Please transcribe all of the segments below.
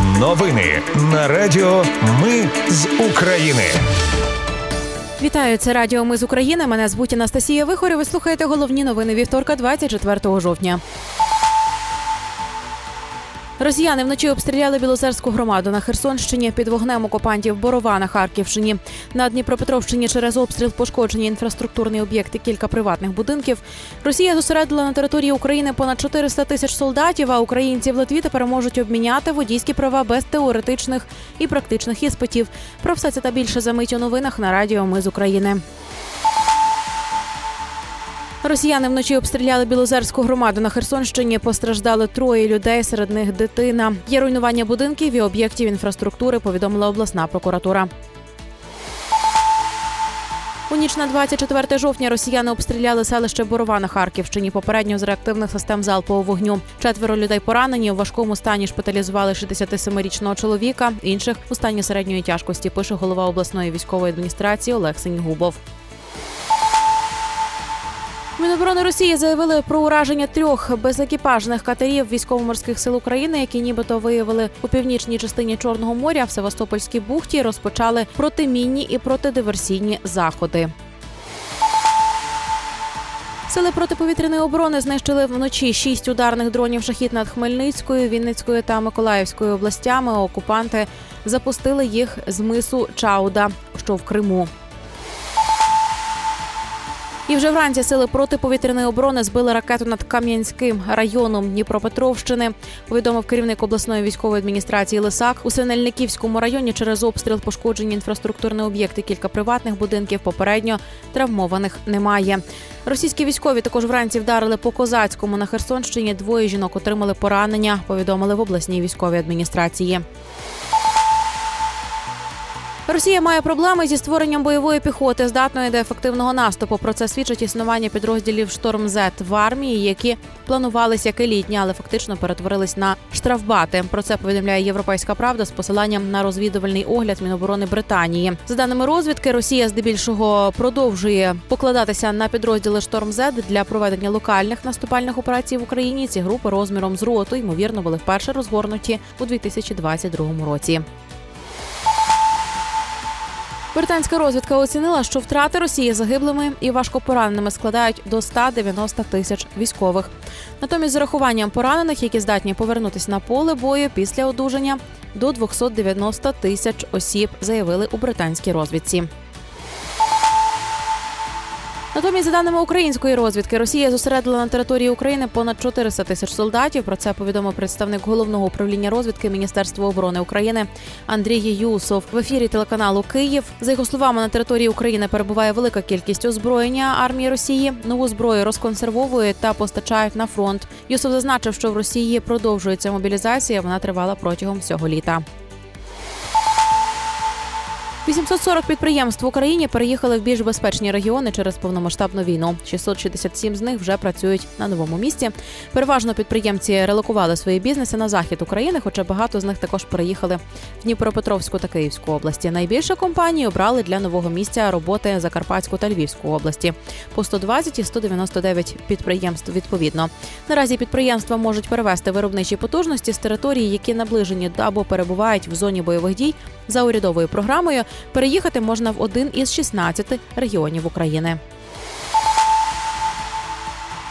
Новини на Радіо Ми з України. Вітаю, це Радіо Ми з України. Мене звуть Анастасія Вихорі. Ви слухаєте головні новини вівторка, 24 жовтня. Росіяни вночі обстріляли Білозерську громаду на Херсонщині під вогнем окупантів Борова на Харківщині. На Дніпропетровщині через обстріл пошкоджені інфраструктурні об'єкти, кілька приватних будинків. Росія зосередила на території України понад 400 тисяч солдатів. А українці в Литві тепер можуть обміняти водійські права без теоретичних і практичних іспитів. Про все це та більше за мить у новинах на Радіо Ми з України. Росіяни вночі обстріляли Білозерську громаду на Херсонщині. Постраждали троє людей, серед них дитина. Є руйнування будинків і об'єктів інфраструктури. Повідомила обласна прокуратура. У ніч на 24 жовтня росіяни обстріляли селище Борова на Харківщині. Попередньо з реактивних систем залпового вогню. Четверо людей поранені. У важкому стані шпиталізували 67-річного чоловіка. Інших у стані середньої тяжкості пише голова обласної військової адміністрації Олег Сенігубов. Міноборони Росії заявили про ураження трьох безекіпажних катерів військово-морських сил України, які нібито виявили у північній частині Чорного моря в Севастопольській бухті. Розпочали протимінні і протидиверсійні заходи. Сили протиповітряної оборони знищили вночі шість ударних дронів шахід над Хмельницькою, Вінницькою та Миколаївською областями. Окупанти запустили їх з мису Чауда, що в Криму. І вже вранці сили протиповітряної оборони збили ракету над Кам'янським районом Дніпропетровщини. Повідомив керівник обласної військової адміністрації Лисак. У Синельниківському районі через обстріл пошкоджені інфраструктурні об'єкти, кілька приватних будинків. Попередньо травмованих немає. Російські військові також вранці вдарили по козацькому на Херсонщині. Двоє жінок отримали поранення. Повідомили в обласній військовій адміністрації. Росія має проблеми зі створенням бойової піхоти, здатної до ефективного наступу. Про це свідчить існування підрозділів «Шторм Зет в армії, які планувалися як елітні, але фактично перетворились на штрафбати. Про це повідомляє Європейська Правда з посиланням на розвідувальний огляд Міноборони Британії. За даними розвідки, Росія здебільшого продовжує покладатися на підрозділи «Шторм Зет для проведення локальних наступальних операцій в Україні. Ці групи розміром з роту ймовірно були вперше розгорнуті у 2022 році. Британська розвідка оцінила, що втрати Росії загиблими і важкопораненими складають до 190 тисяч військових. Натомість, з урахуванням поранених, які здатні повернутися на поле бою після одужання, до 290 тисяч осіб заявили у британській розвідці. Натомість, за даними української розвідки, Росія зосередила на території України понад 400 тисяч солдатів. Про це повідомив представник головного управління розвідки Міністерства оборони України Андрій Юсов в ефірі телеканалу Київ. За його словами, на території України перебуває велика кількість озброєння армії Росії. Нову зброю розконсервовують та постачають на фронт. Юсов зазначив, що в Росії продовжується мобілізація. Вона тривала протягом всього літа. 840 підприємств в Україні переїхали в більш безпечні регіони через повномасштабну війну. 667 з них вже працюють на новому місці. Переважно підприємці релокували свої бізнеси на захід України, хоча багато з них також переїхали в Дніпропетровську та Київську області. Найбільше компанії обрали для нового місця роботи Закарпатську та Львівську області по 120 і 199 підприємств. Відповідно, наразі підприємства можуть перевести виробничі потужності з території, які наближені або перебувають в зоні бойових дій за урядовою програмою. Переїхати можна в один із 16 регіонів України.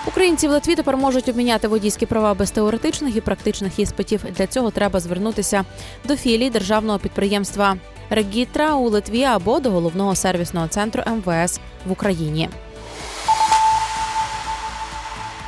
Українці в Литві тепер можуть обміняти водійські права без теоретичних і практичних іспитів. Для цього треба звернутися до філії державного підприємства Регітра у Литві або до головного сервісного центру МВС в Україні.